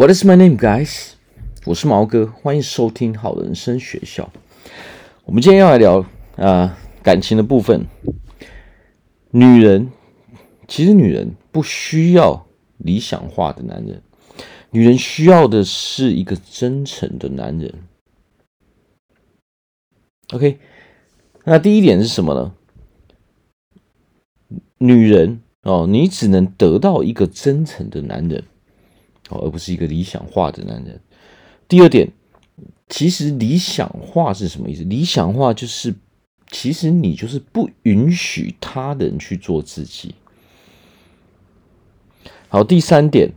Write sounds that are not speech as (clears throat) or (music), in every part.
What is my name, guys？我是毛哥，欢迎收听好人生学校。我们今天要来聊啊、感情的部分。女人其实女人不需要理想化的男人，女人需要的是一个真诚的男人。OK，那第一点是什么呢？女人哦，你只能得到一个真诚的男人。而不是一个理想化的男人。第二点，其实理想化是什么意思？理想化就是，其实你就是不允许他人去做自己。好，第三点，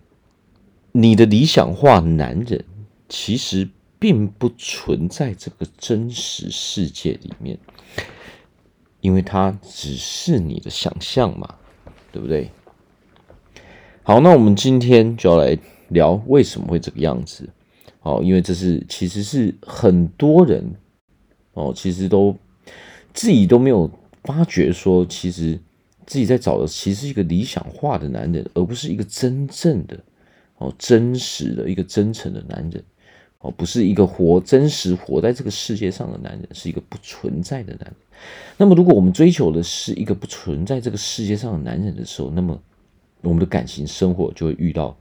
你的理想化男人其实并不存在这个真实世界里面，因为他只是你的想象嘛，对不对？好，那我们今天就要来。聊为什么会这个样子？哦，因为这是其实是很多人哦，其实都自己都没有发觉说，其实自己在找的其实是一个理想化的男人，而不是一个真正的哦真实的一个真诚的男人哦，不是一个活真实活在这个世界上的男人，是一个不存在的男人。那么，如果我们追求的是一个不存在这个世界上的男人的时候，那么我们的感情生活就会遇到。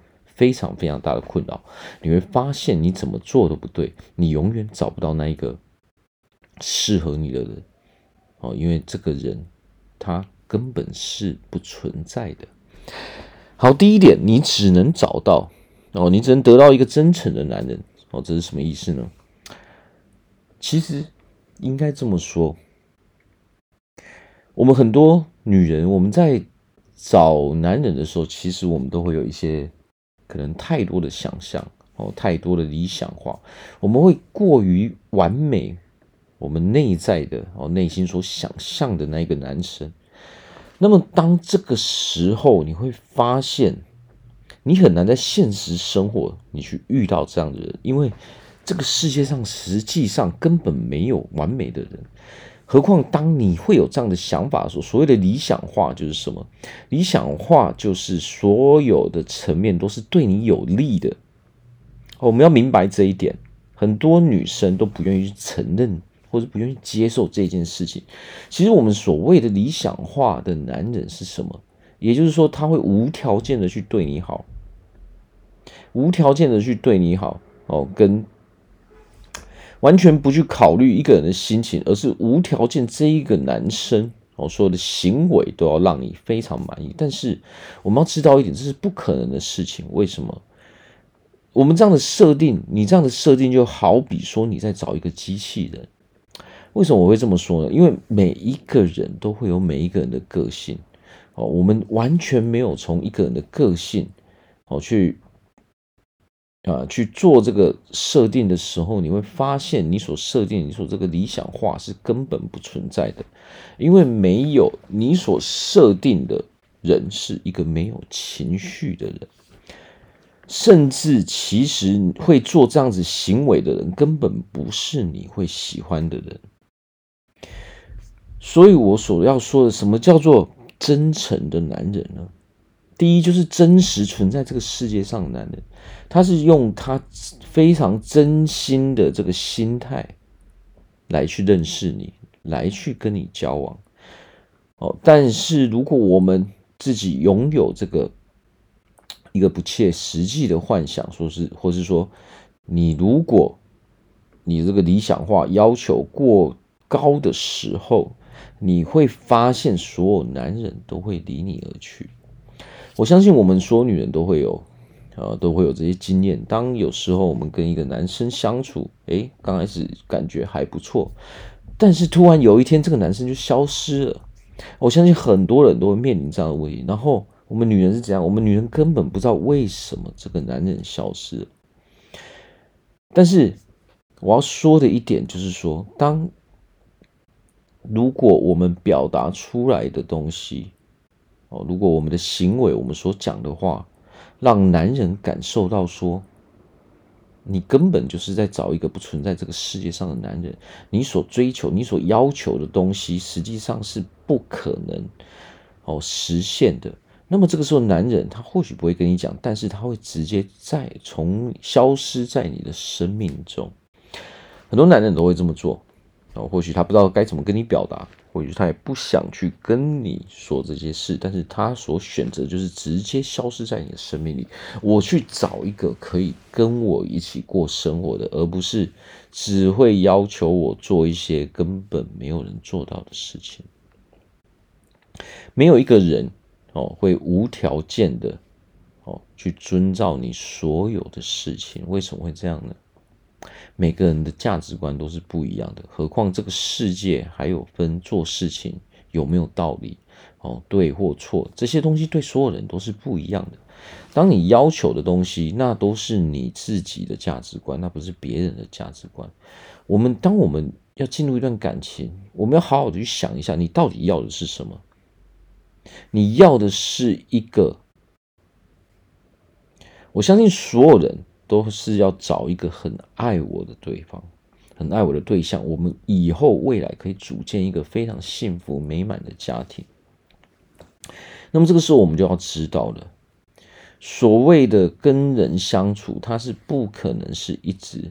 非常非常大的困扰，你会发现你怎么做都不对，你永远找不到那一个适合你的人哦，因为这个人他根本是不存在的。好，第一点，你只能找到哦，你只能得到一个真诚的男人哦，这是什么意思呢？其实应该这么说，我们很多女人，我们在找男人的时候，其实我们都会有一些。可能太多的想象哦，太多的理想化，我们会过于完美，我们内在的哦，内心所想象的那一个男生。那么，当这个时候，你会发现，你很难在现实生活你去遇到这样的人，因为这个世界上实际上根本没有完美的人。何况，当你会有这样的想法的时候，所谓的理想化就是什么？理想化就是所有的层面都是对你有利的。我们要明白这一点，很多女生都不愿意去承认，或者不愿意接受这件事情。其实，我们所谓的理想化的男人是什么？也就是说，他会无条件的去对你好，无条件的去对你好哦，跟。完全不去考虑一个人的心情，而是无条件这一个男生哦，所有的行为都要让你非常满意。但是我们要知道一点，这是不可能的事情。为什么？我们这样的设定，你这样的设定就好比说你在找一个机器人。为什么我会这么说呢？因为每一个人都会有每一个人的个性哦，我们完全没有从一个人的个性哦去。啊，去做这个设定的时候，你会发现你所设定、你所这个理想化是根本不存在的，因为没有你所设定的人是一个没有情绪的人，甚至其实会做这样子行为的人根本不是你会喜欢的人。所以我所要说的，什么叫做真诚的男人呢？第一就是真实存在这个世界上的男人，他是用他非常真心的这个心态来去认识你，来去跟你交往。哦，但是如果我们自己拥有这个一个不切实际的幻想，说是，或是说，你如果你这个理想化要求过高的时候，你会发现所有男人都会离你而去。我相信我们所有女人都会有，啊，都会有这些经验。当有时候我们跟一个男生相处，诶，刚开始感觉还不错，但是突然有一天这个男生就消失了。我相信很多人都会面临这样的问题。然后我们女人是怎样？我们女人根本不知道为什么这个男人消失了。但是我要说的一点就是说，当如果我们表达出来的东西，哦，如果我们的行为，我们所讲的话，让男人感受到说，你根本就是在找一个不存在这个世界上的男人，你所追求、你所要求的东西，实际上是不可能哦实现的。那么这个时候，男人他或许不会跟你讲，但是他会直接在从消失在你的生命中。很多男人都会这么做，哦，或许他不知道该怎么跟你表达，或许他也不想去跟你说这些事，但是他所选择就是直接消失在你的生命里。我去找一个可以跟我一起过生活的，而不是只会要求我做一些根本没有人做到的事情。没有一个人哦会无条件的哦去遵照你所有的事情，为什么会这样呢？每个人的价值观都是不一样的，何况这个世界还有分做事情有没有道理哦，对或错，这些东西对所有人都是不一样的。当你要求的东西，那都是你自己的价值观，那不是别人的价值观。我们当我们要进入一段感情，我们要好好的去想一下，你到底要的是什么？你要的是一个，我相信所有人。都是要找一个很爱我的对方，很爱我的对象，我们以后未来可以组建一个非常幸福美满的家庭。那么这个时候，我们就要知道了，所谓的跟人相处，它是不可能是一直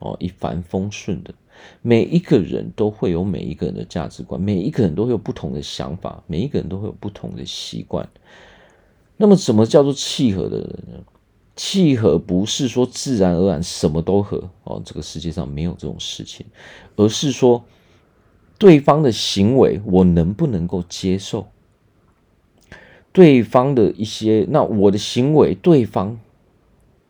哦一帆风顺的。每一个人都会有每一个人的价值观，每一个人都会有不同的想法，每一个人都会有不同的习惯。那么，什么叫做契合的人呢？契合不是说自然而然什么都合哦，这个世界上没有这种事情，而是说对方的行为我能不能够接受，对方的一些，那我的行为对方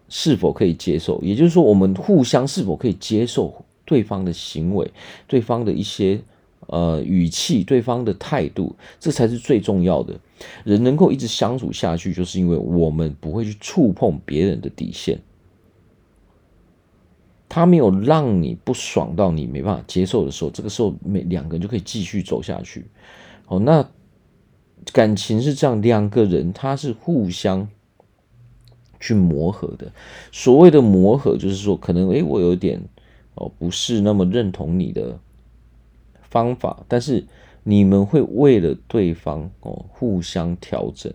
是否可以接受？也就是说，我们互相是否可以接受对方的行为，对方的一些。呃，语气，对方的态度，这才是最重要的。人能够一直相处下去，就是因为我们不会去触碰别人的底线。他没有让你不爽到你没办法接受的时候，这个时候每两个人就可以继续走下去。哦，那感情是这样，两个人他是互相去磨合的。所谓的磨合，就是说可能诶，我有点哦，不是那么认同你的。方法，但是你们会为了对方哦互相调整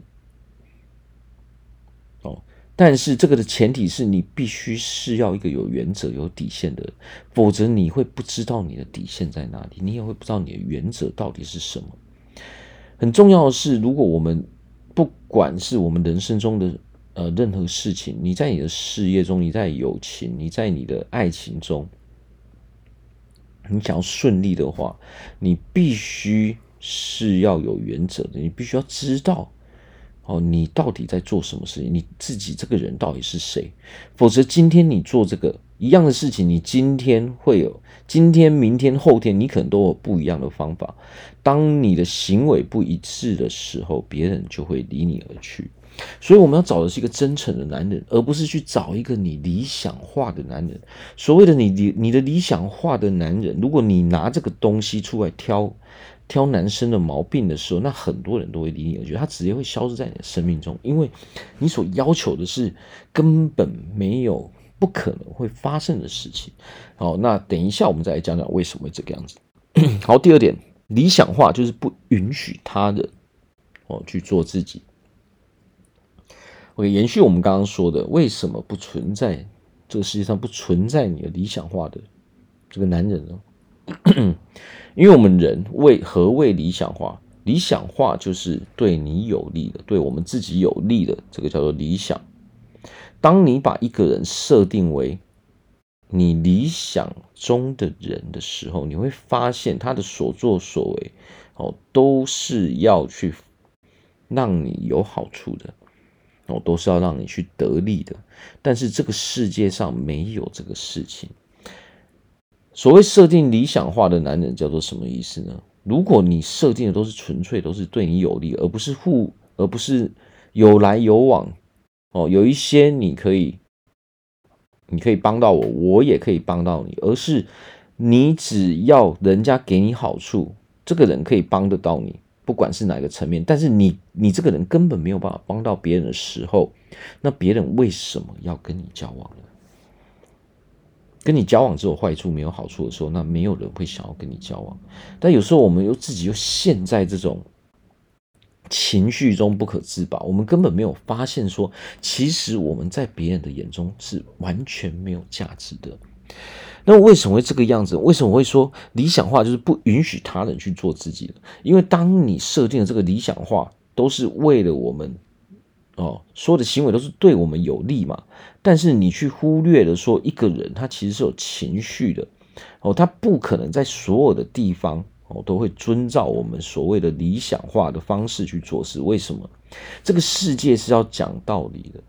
哦，但是这个的前提是你必须是要一个有原则、有底线的，否则你会不知道你的底线在哪里，你也会不知道你的原则到底是什么。很重要的是，如果我们不管是我们人生中的呃任何事情，你在你的事业中，你在友情，你在你的爱情中。你想要顺利的话，你必须是要有原则的，你必须要知道，哦，你到底在做什么事情，你自己这个人到底是谁？否则，今天你做这个一样的事情，你今天会有，今天、明天、后天，你可能都有不一样的方法。当你的行为不一致的时候，别人就会离你而去。所以我们要找的是一个真诚的男人，而不是去找一个你理想化的男人。所谓的你理你的理想化的男人，如果你拿这个东西出来挑挑男生的毛病的时候，那很多人都会离你而去，他直接会消失在你的生命中，因为你所要求的是根本没有不可能会发生的事情。好，那等一下我们再来讲讲为什么会这个样子。好，第二点，理想化就是不允许他人哦去做自己。延续我们刚刚说的，为什么不存在这个世界上不存在你的理想化的这个男人呢？(clears throat) 因为我们人为何谓理想化？理想化就是对你有利的，对我们自己有利的，这个叫做理想。当你把一个人设定为你理想中的人的时候，你会发现他的所作所为哦，都是要去让你有好处的。哦，都是要让你去得利的，但是这个世界上没有这个事情。所谓设定理想化的男人叫做什么意思呢？如果你设定的都是纯粹都是对你有利，而不是互，而不是有来有往。哦，有一些你可以，你可以帮到我，我也可以帮到你，而是你只要人家给你好处，这个人可以帮得到你。不管是哪个层面，但是你你这个人根本没有办法帮到别人的时候，那别人为什么要跟你交往呢？跟你交往只有坏处没有好处的时候，那没有人会想要跟你交往。但有时候我们又自己又陷在这种情绪中不可自拔，我们根本没有发现说，其实我们在别人的眼中是完全没有价值的。那为什么会这个样子？为什么会说理想化就是不允许他人去做自己的？因为当你设定的这个理想化都是为了我们，哦，说的行为都是对我们有利嘛。但是你去忽略了说，一个人他其实是有情绪的，哦，他不可能在所有的地方。哦，都会遵照我们所谓的理想化的方式去做事。为什么？这个世界是要讲道理的。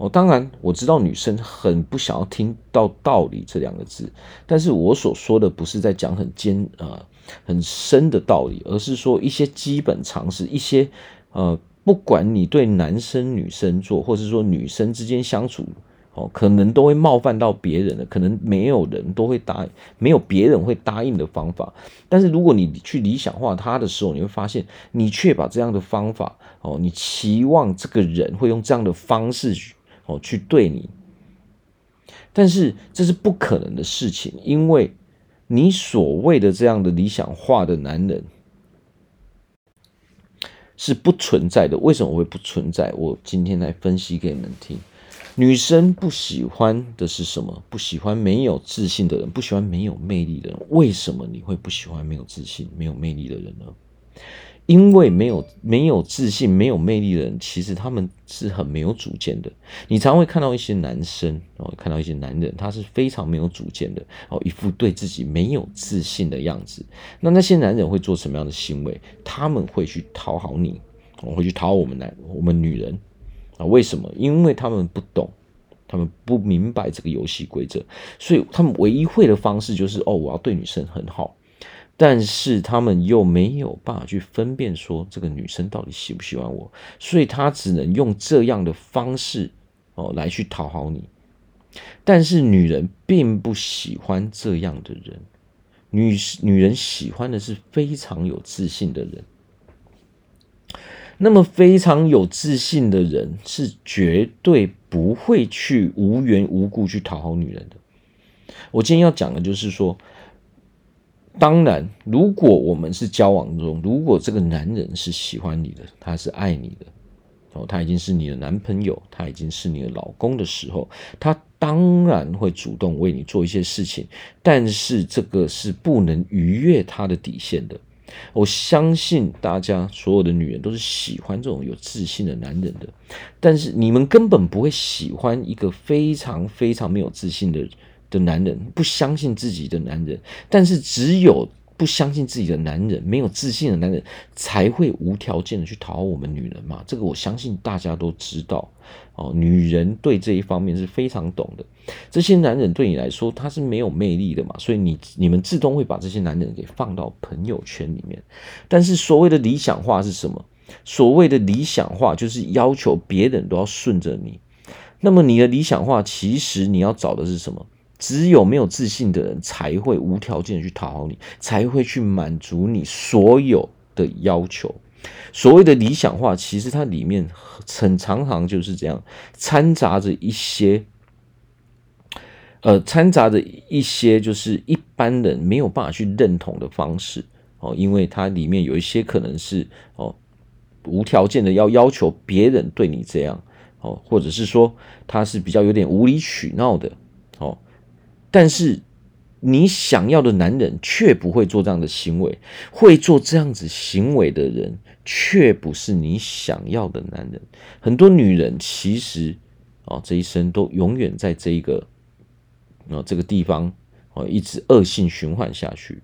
哦，当然我知道女生很不想要听到“道理”这两个字，但是我所说的不是在讲很尖、呃、很深的道理，而是说一些基本常识，一些呃，不管你对男生女生做，或是说女生之间相处。哦，可能都会冒犯到别人的，可能没有人都会答应，没有别人会答应的方法。但是如果你去理想化他的时候，你会发现，你却把这样的方法，哦，你期望这个人会用这样的方式，哦，去对你。但是这是不可能的事情，因为你所谓的这样的理想化的男人是不存在的。为什么会不存在？我今天来分析给你们听。女生不喜欢的是什么？不喜欢没有自信的人，不喜欢没有魅力的人。为什么你会不喜欢没有自信、没有魅力的人呢？因为没有没有自信、没有魅力的人，其实他们是很没有主见的。你常会看到一些男生哦，看到一些男人，他是非常没有主见的哦，一副对自己没有自信的样子。那那些男人会做什么样的行为？他们会去讨好你，我会去讨好我们男我们女人。啊，为什么？因为他们不懂，他们不明白这个游戏规则，所以他们唯一会的方式就是哦，我要对女生很好，但是他们又没有办法去分辨说这个女生到底喜不喜欢我，所以他只能用这样的方式哦来去讨好你。但是女人并不喜欢这样的人，女女人喜欢的是非常有自信的人。那么非常有自信的人是绝对不会去无缘无故去讨好女人的。我今天要讲的就是说，当然，如果我们是交往中，如果这个男人是喜欢你的，他是爱你的，哦，他已经是你的男朋友，他已经是你的老公的时候，他当然会主动为你做一些事情，但是这个是不能逾越他的底线的。我相信大家所有的女人都是喜欢这种有自信的男人的，但是你们根本不会喜欢一个非常非常没有自信的人的男人，不相信自己的男人。但是只有不相信自己的男人，没有自信的男人，才会无条件的去讨好我们女人嘛。这个我相信大家都知道哦，女人对这一方面是非常懂的。这些男人对你来说，他是没有魅力的嘛，所以你你们自动会把这些男人给放到朋友圈里面。但是所谓的理想化是什么？所谓的理想化就是要求别人都要顺着你。那么你的理想化，其实你要找的是什么？只有没有自信的人才会无条件的去讨好你，才会去满足你所有的要求。所谓的理想化，其实它里面很常常就是这样掺杂着一些。呃，掺杂着一些就是一般人没有办法去认同的方式哦，因为它里面有一些可能是哦无条件的要要求别人对你这样哦，或者是说他是比较有点无理取闹的，但是你想要的男人却不会做这样的行为，会做这样子行为的人却不是你想要的男人。很多女人其实哦这一生都永远在这一个。啊，这个地方哦，一直恶性循环下去。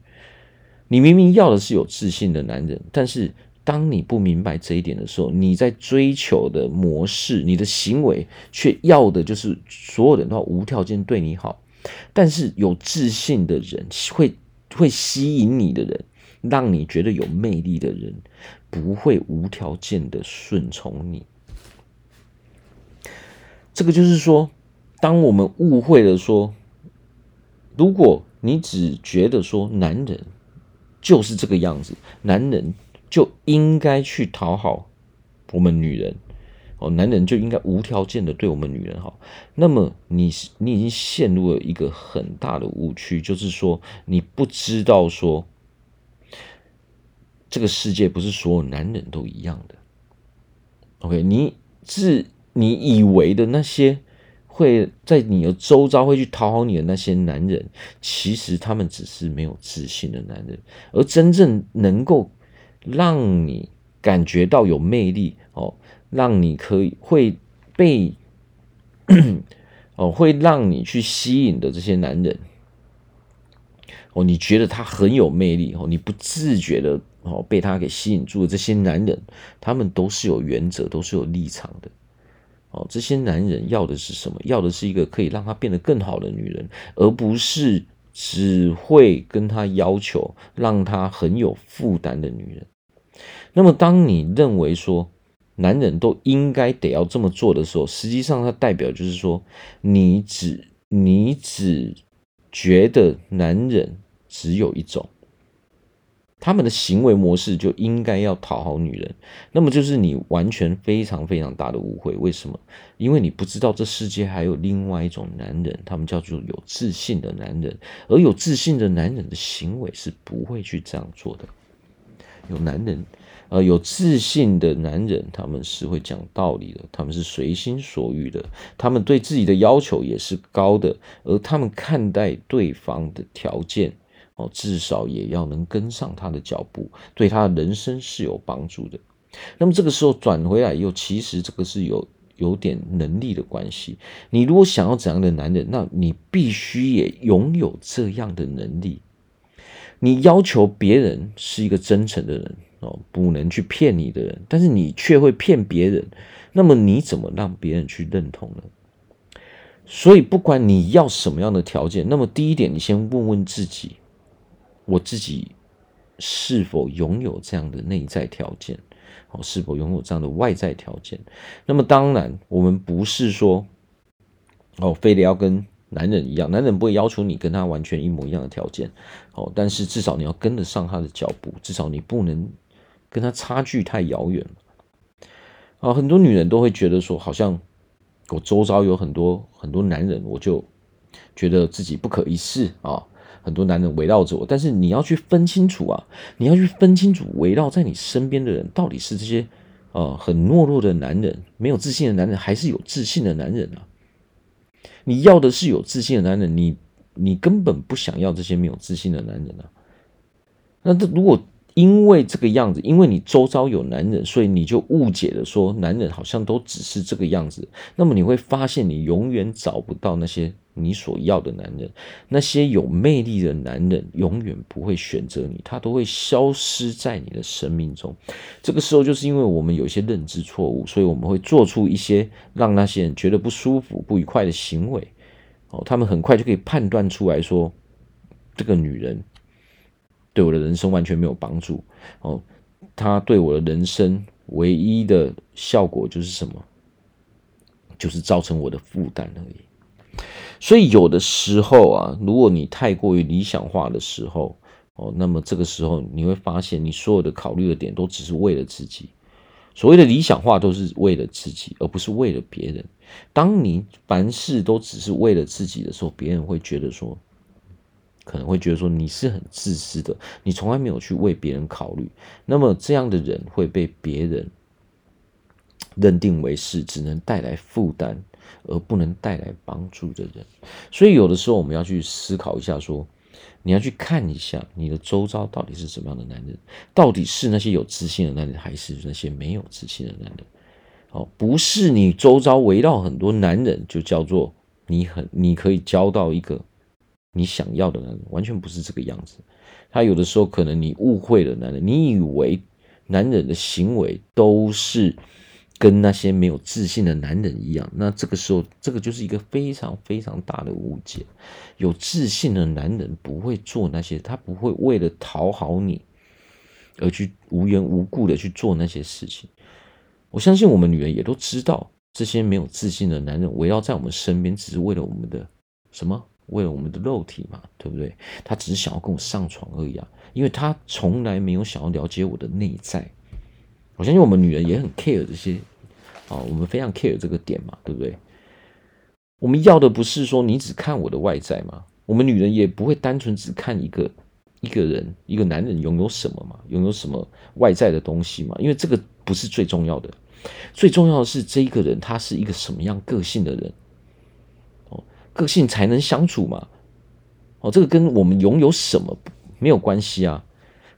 你明明要的是有自信的男人，但是当你不明白这一点的时候，你在追求的模式，你的行为却要的就是所有人都要无条件对你好。但是有自信的人会会吸引你的人，让你觉得有魅力的人，不会无条件的顺从你。这个就是说，当我们误会了说。如果你只觉得说男人就是这个样子，男人就应该去讨好我们女人，哦，男人就应该无条件的对我们女人好，那么你你已经陷入了一个很大的误区，就是说你不知道说这个世界不是所有男人都一样的。OK，你是你以为的那些会在你的周遭会去讨好你的那些男人，其实他们只是没有自信的男人，而真正能够让你感觉到有魅力哦，让你可以会被 (clears throat) 哦，会让你去吸引的这些男人。哦，你觉得他很有魅力哦，你不自觉的哦被他给吸引住的这些男人，他们都是有原则，都是有立场的。哦，这些男人要的是什么？要的是一个可以让他变得更好的女人，而不是只会跟他要求让他很有负担的女人。那么，当你认为说男人都应该得要这么做的时候，实际上它代表就是说，你只你只觉得男人。只有一种，他们的行为模式就应该要讨好女人，那么就是你完全非常非常大的误会。为什么？因为你不知道这世界还有另外一种男人，他们叫做有自信的男人，而有自信的男人的行为是不会去这样做的。有男人，呃，有自信的男人，他们是会讲道理的，他们是随心所欲的，他们对自己的要求也是高的，而他们看待对方的条件。哦，至少也要能跟上他的脚步，对他的人生是有帮助的。那么这个时候转回来又，其实这个是有有点能力的关系。你如果想要怎样的男人，那你必须也拥有这样的能力。你要求别人是一个真诚的人哦，不能去骗你的人，但是你却会骗别人，那么你怎么让别人去认同呢？所以不管你要什么样的条件，那么第一点，你先问问自己。我自己是否拥有这样的内在条件？哦，是否拥有这样的外在条件？那么当然，我们不是说哦，非得要跟男人一样，男人不会要求你跟他完全一模一样的条件。哦，但是至少你要跟得上他的脚步，至少你不能跟他差距太遥远了。啊，很多女人都会觉得说，好像我周遭有很多很多男人，我就觉得自己不可一世啊。很多男人围绕着我，但是你要去分清楚啊！你要去分清楚，围绕在你身边的人到底是这些呃很懦弱的男人、没有自信的男人，还是有自信的男人啊？你要的是有自信的男人，你你根本不想要这些没有自信的男人啊！那这如果因为这个样子，因为你周遭有男人，所以你就误解了说男人好像都只是这个样子，那么你会发现你永远找不到那些。你所要的男人，那些有魅力的男人，永远不会选择你，他都会消失在你的生命中。这个时候，就是因为我们有一些认知错误，所以我们会做出一些让那些人觉得不舒服、不愉快的行为。哦，他们很快就可以判断出来说，这个女人对我的人生完全没有帮助。哦，她对我的人生唯一的效果就是什么？就是造成我的负担而已。所以有的时候啊，如果你太过于理想化的时候，哦，那么这个时候你会发现，你所有的考虑的点都只是为了自己。所谓的理想化都是为了自己，而不是为了别人。当你凡事都只是为了自己的时候，别人会觉得说，可能会觉得说你是很自私的，你从来没有去为别人考虑。那么这样的人会被别人认定为是只能带来负担。而不能带来帮助的人，所以有的时候我们要去思考一下说，你要去看一下你的周遭到底是什么样的男人，到底是那些有自信的男人，还是那些没有自信的男人？哦，不是你周遭围绕很多男人，就叫做你很你可以交到一个你想要的男人，完全不是这个样子。他有的时候可能你误会了男人，你以为男人的行为都是。跟那些没有自信的男人一样，那这个时候，这个就是一个非常非常大的误解。有自信的男人不会做那些，他不会为了讨好你而去无缘无故的去做那些事情。我相信我们女人也都知道，这些没有自信的男人围绕在我们身边，只是为了我们的什么？为了我们的肉体嘛，对不对？他只是想要跟我上床而已啊，因为他从来没有想要了解我的内在。我相信我们女人也很 care 这些，啊，我们非常 care 这个点嘛，对不对？我们要的不是说你只看我的外在嘛，我们女人也不会单纯只看一个一个人一个男人拥有什么嘛，拥有什么外在的东西嘛，因为这个不是最重要的，最重要的是这一个人他是一个什么样个性的人，个性才能相处嘛，哦，这个跟我们拥有什么没有关系啊，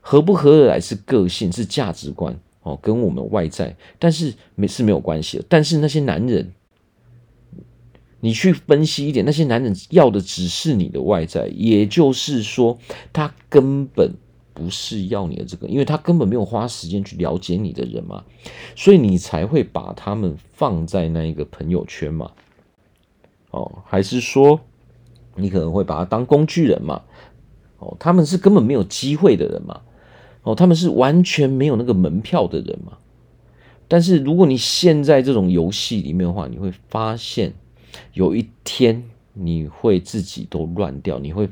合不合得来是个性是价值观哦，跟我们外在，但是没是没有关系的，但是那些男人。你去分析一点，那些男人要的只是你的外在，也就是说，他根本不是要你的这个，因为他根本没有花时间去了解你的人嘛，所以你才会把他们放在那一个朋友圈嘛。哦，还是说你可能会把他当工具人嘛？哦，他们是根本没有机会的人嘛？哦，他们是完全没有那个门票的人嘛？但是如果你陷在这种游戏里面的话，你会发现。有一天你会自己都乱掉，你会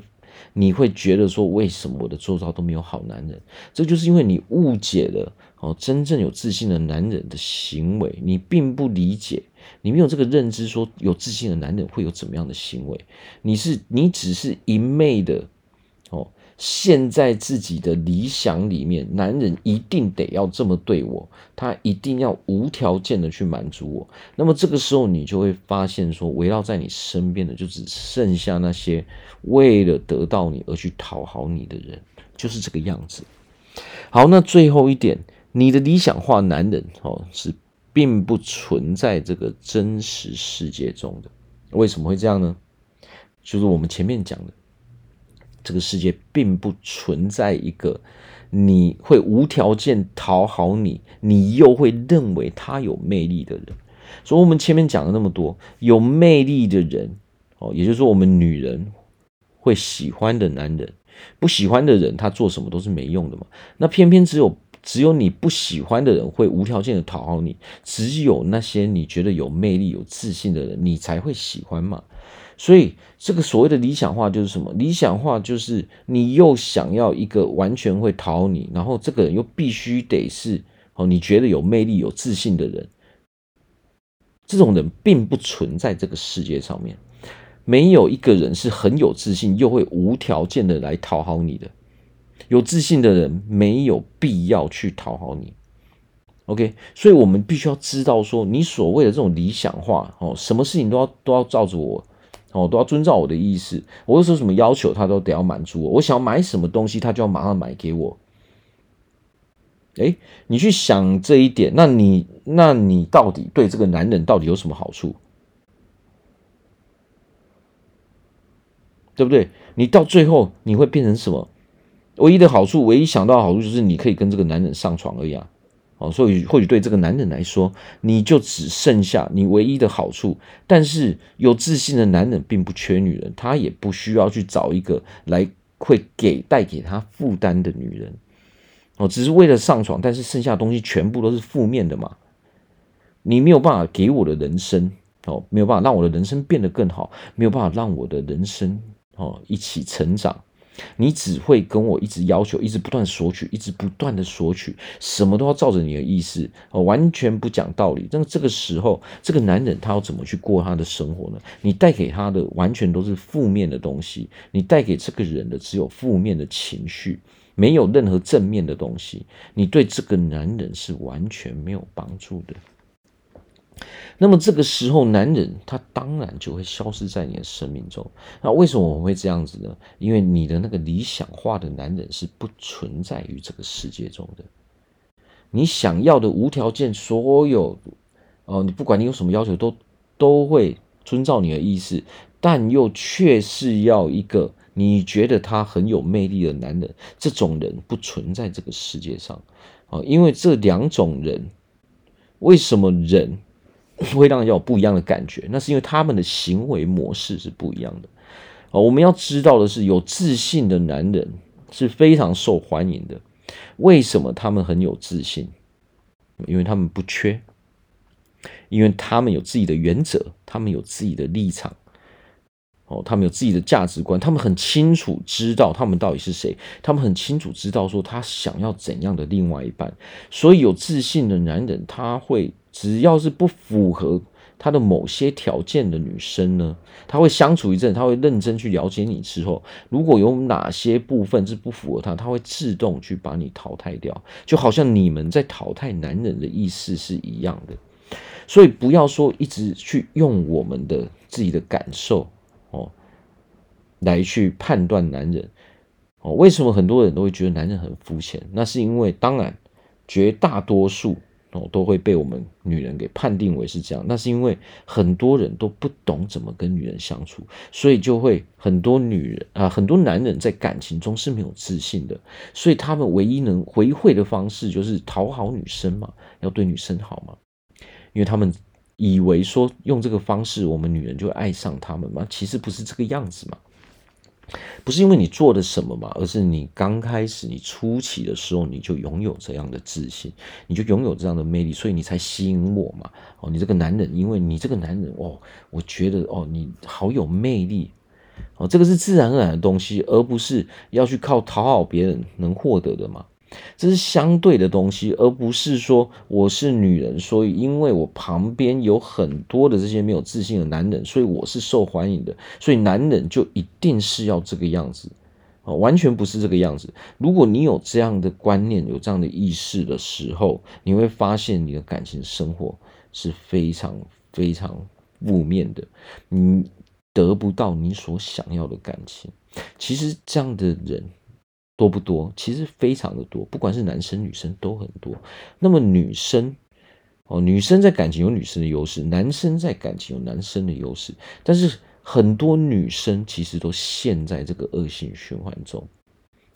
你会觉得说，为什么我的周遭都没有好男人？这就是因为你误解了哦，真正有自信的男人的行为，你并不理解，你没有这个认知，说有自信的男人会有怎么样的行为？你是你只是一昧的哦。陷在自己的理想里面，男人一定得要这么对我，他一定要无条件的去满足我。那么这个时候，你就会发现说，围绕在你身边的就只剩下那些为了得到你而去讨好你的人，就是这个样子。好，那最后一点，你的理想化男人哦，是并不存在这个真实世界中的。为什么会这样呢？就是我们前面讲的。这个世界并不存在一个你会无条件讨好你，你又会认为他有魅力的人。所以，我们前面讲了那么多有魅力的人，哦，也就是说，我们女人会喜欢的男人，不喜欢的人，他做什么都是没用的嘛。那偏偏只有只有你不喜欢的人会无条件的讨好你，只有那些你觉得有魅力、有自信的人，你才会喜欢嘛。所以，这个所谓的理想化就是什么？理想化就是你又想要一个完全会讨好你，然后这个人又必须得是哦，你觉得有魅力、有自信的人。这种人并不存在这个世界上面，没有一个人是很有自信又会无条件的来讨好你的。有自信的人没有必要去讨好你。OK，所以我们必须要知道说，你所谓的这种理想化哦，什么事情都要都要照着我。哦，都要遵照我的意思。我有什么要求，他都得要满足我。我想要买什么东西，他就要马上买给我。哎，你去想这一点，那你那你到底对这个男人到底有什么好处？对不对？你到最后你会变成什么？唯一的好处，唯一想到的好处就是你可以跟这个男人上床而已啊。哦，所以或许对这个男人来说，你就只剩下你唯一的好处。但是有自信的男人并不缺女人，他也不需要去找一个来会给带给他负担的女人。哦，只是为了上床，但是剩下的东西全部都是负面的嘛。你没有办法给我的人生，哦，没有办法让我的人生变得更好，没有办法让我的人生哦一起成长。你只会跟我一直要求，一直不断索取，一直不断的索取，什么都要照着你的意思，完全不讲道理。但这个时候，这个男人他要怎么去过他的生活呢？你带给他的完全都是负面的东西，你带给这个人的只有负面的情绪，没有任何正面的东西。你对这个男人是完全没有帮助的。那么这个时候，男人他当然就会消失在你的生命中。那为什么我会这样子呢？因为你的那个理想化的男人是不存在于这个世界中的。你想要的无条件，所有哦，你不管你有什么要求，都都会遵照你的意思，但又却是要一个你觉得他很有魅力的男人。这种人不存在这个世界上啊，因为这两种人，为什么人？会让人有不一样的感觉，那是因为他们的行为模式是不一样的。哦，我们要知道的是，有自信的男人是非常受欢迎的。为什么他们很有自信？因为他们不缺，因为他们有自己的原则，他们有自己的立场。哦，他们有自己的价值观，他们很清楚知道他们到底是谁，他们很清楚知道说他想要怎样的另外一半。所以有自信的男人，他会。只要是不符合他的某些条件的女生呢，他会相处一阵，他会认真去了解你之后，如果有哪些部分是不符合他，他会自动去把你淘汰掉，就好像你们在淘汰男人的意思是一样的。所以不要说一直去用我们的自己的感受哦，来去判断男人哦。为什么很多人都会觉得男人很肤浅？那是因为当然绝大多数都会被我们女人给判定为是这样。那是因为很多人都不懂怎么跟女人相处，所以就会很多女人啊，很多男人在感情中是没有自信的，所以他们唯一能回馈的方式就是讨好女生嘛，要对女生好嘛。因为他们以为说用这个方式，我们女人就爱上他们嘛，其实不是这个样子嘛，不是因为你做的什么嘛，而是你刚开始你初期的时候你就拥有这样的自信，你就拥有这样的魅力，所以你才吸引我嘛。哦，你这个男人，因为你这个男人哦，我觉得哦，你好有魅力哦，这个是自然而然的东西，而不是要去靠讨好别人能获得的嘛。这是相对的东西，而不是说我是女人，所以因为我旁边有很多的这些没有自信的男人，所以我是受欢迎的，所以男人就一定是要这个样子啊，完全不是这个样子。如果你有这样的观念、有这样的意识的时候，你会发现你的感情生活是非常非常负面的，你得不到你所想要的感情。其实这样的人。多不多？其实非常的多，不管是男生女生都很多。那么女生哦，女生在感情有女生的优势，男生在感情有男生的优势。但是很多女生其实都陷在这个恶性循环中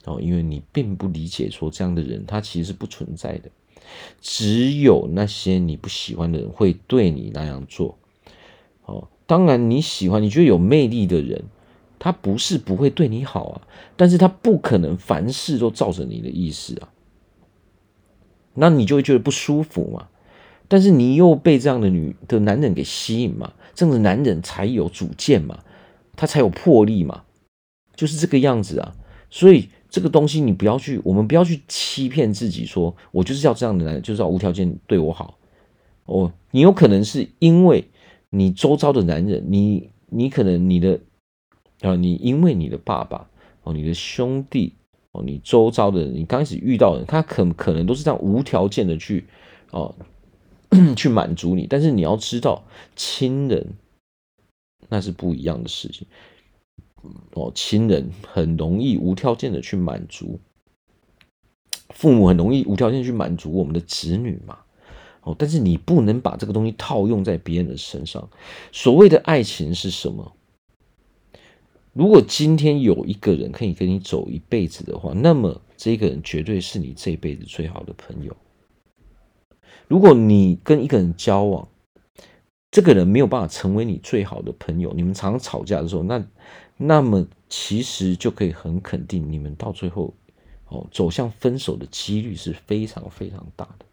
哦，因为你并不理解说这样的人他其实是不存在的，只有那些你不喜欢的人会对你那样做。哦，当然你喜欢，你觉得有魅力的人。他不是不会对你好啊，但是他不可能凡事都照着你的意思啊，那你就会觉得不舒服嘛。但是你又被这样的女的男人给吸引嘛，这样的男人才有主见嘛，他才有魄力嘛，就是这个样子啊。所以这个东西你不要去，我们不要去欺骗自己说，说我就是要这样的男人，就是要无条件对我好。哦，你有可能是因为你周遭的男人，你你可能你的。啊，你因为你的爸爸哦，你的兄弟哦，你周遭的人，你刚开始遇到的人，他可可能都是这样无条件的去哦 (clears throat) 去满足你，但是你要知道，亲人那是不一样的事情哦，亲人很容易无条件的去满足，父母很容易无条件去满足我们的子女嘛哦，但是你不能把这个东西套用在别人的身上。所谓的爱情是什么？如果今天有一个人可以跟你走一辈子的话，那么这个人绝对是你这辈子最好的朋友。如果你跟一个人交往，这个人没有办法成为你最好的朋友，你们常常吵架的时候，那那么其实就可以很肯定，你们到最后哦走向分手的几率是非常非常大的，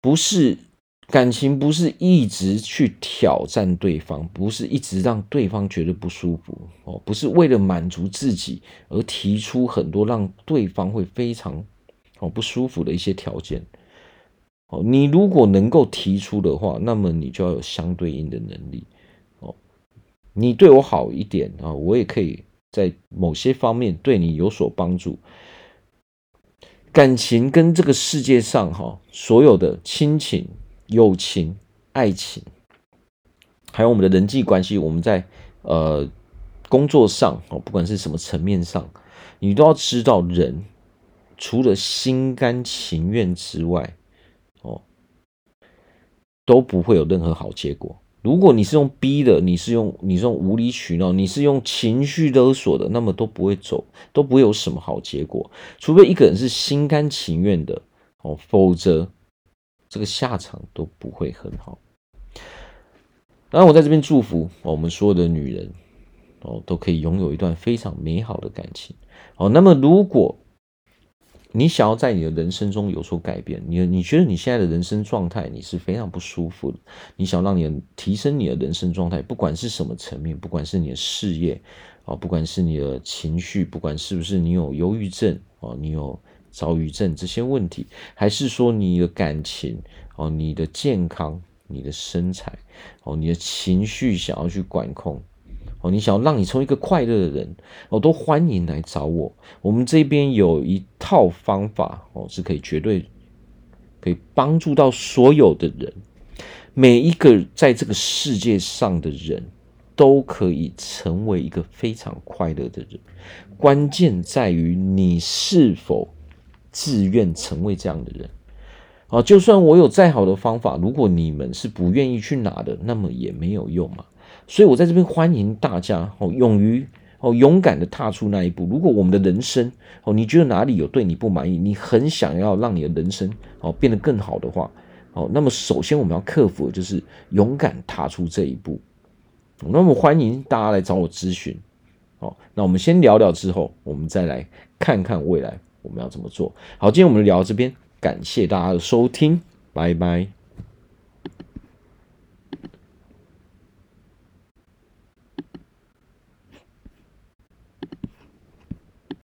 不是。感情不是一直去挑战对方，不是一直让对方觉得不舒服哦，不是为了满足自己而提出很多让对方会非常哦不舒服的一些条件哦。你如果能够提出的话，那么你就要有相对应的能力哦。你对我好一点啊，我也可以在某些方面对你有所帮助。感情跟这个世界上哈所有的亲情。友情、爱情，还有我们的人际关系，我们在呃工作上哦，不管是什么层面上，你都要知道，人除了心甘情愿之外，哦，都不会有任何好结果。如果你是用逼的，你是用你是用无理取闹，你是用情绪勒索的，那么都不会走，都不会有什么好结果。除非一个人是心甘情愿的哦，否则。这个下场都不会很好。当然，我在这边祝福我们所有的女人哦，都可以拥有一段非常美好的感情哦。那么，如果你想要在你的人生中有所改变，你你觉得你现在的人生状态你是非常不舒服的，你想让你提升你的人生状态，不管是什么层面，不管是你的事业啊，不管是你的情绪，不管是不是你有忧郁症啊，你有。躁郁症这些问题，还是说你的感情哦，你的健康你的身材，哦，你的情绪想要去管控，哦，你想要让你成为一个快乐的人，哦，都欢迎来找我。我们这边有一套方法，哦，是可以绝对可以帮助到所有的人，每一个在这个世界上的人都可以成为一个非常快乐的人。关键在于你是否自愿成为这样的人。啊，就算我有再好的方法，如果你们是不愿意去拿的，那么也没有用嘛。所以我在这边欢迎大家哦，勇于哦，勇敢的踏出那一步。如果我们的人生哦，你觉得哪里有对你不满意，你很想要让你的人生哦变得更好的话，哦，那么首先我们要克服的就是勇敢踏出这一步。那么欢迎大家来找我咨询。哦，那我们先聊聊之后，我们再来看看未来我们要怎么做。好，今天我们聊到这边。感谢大家的收听，拜拜。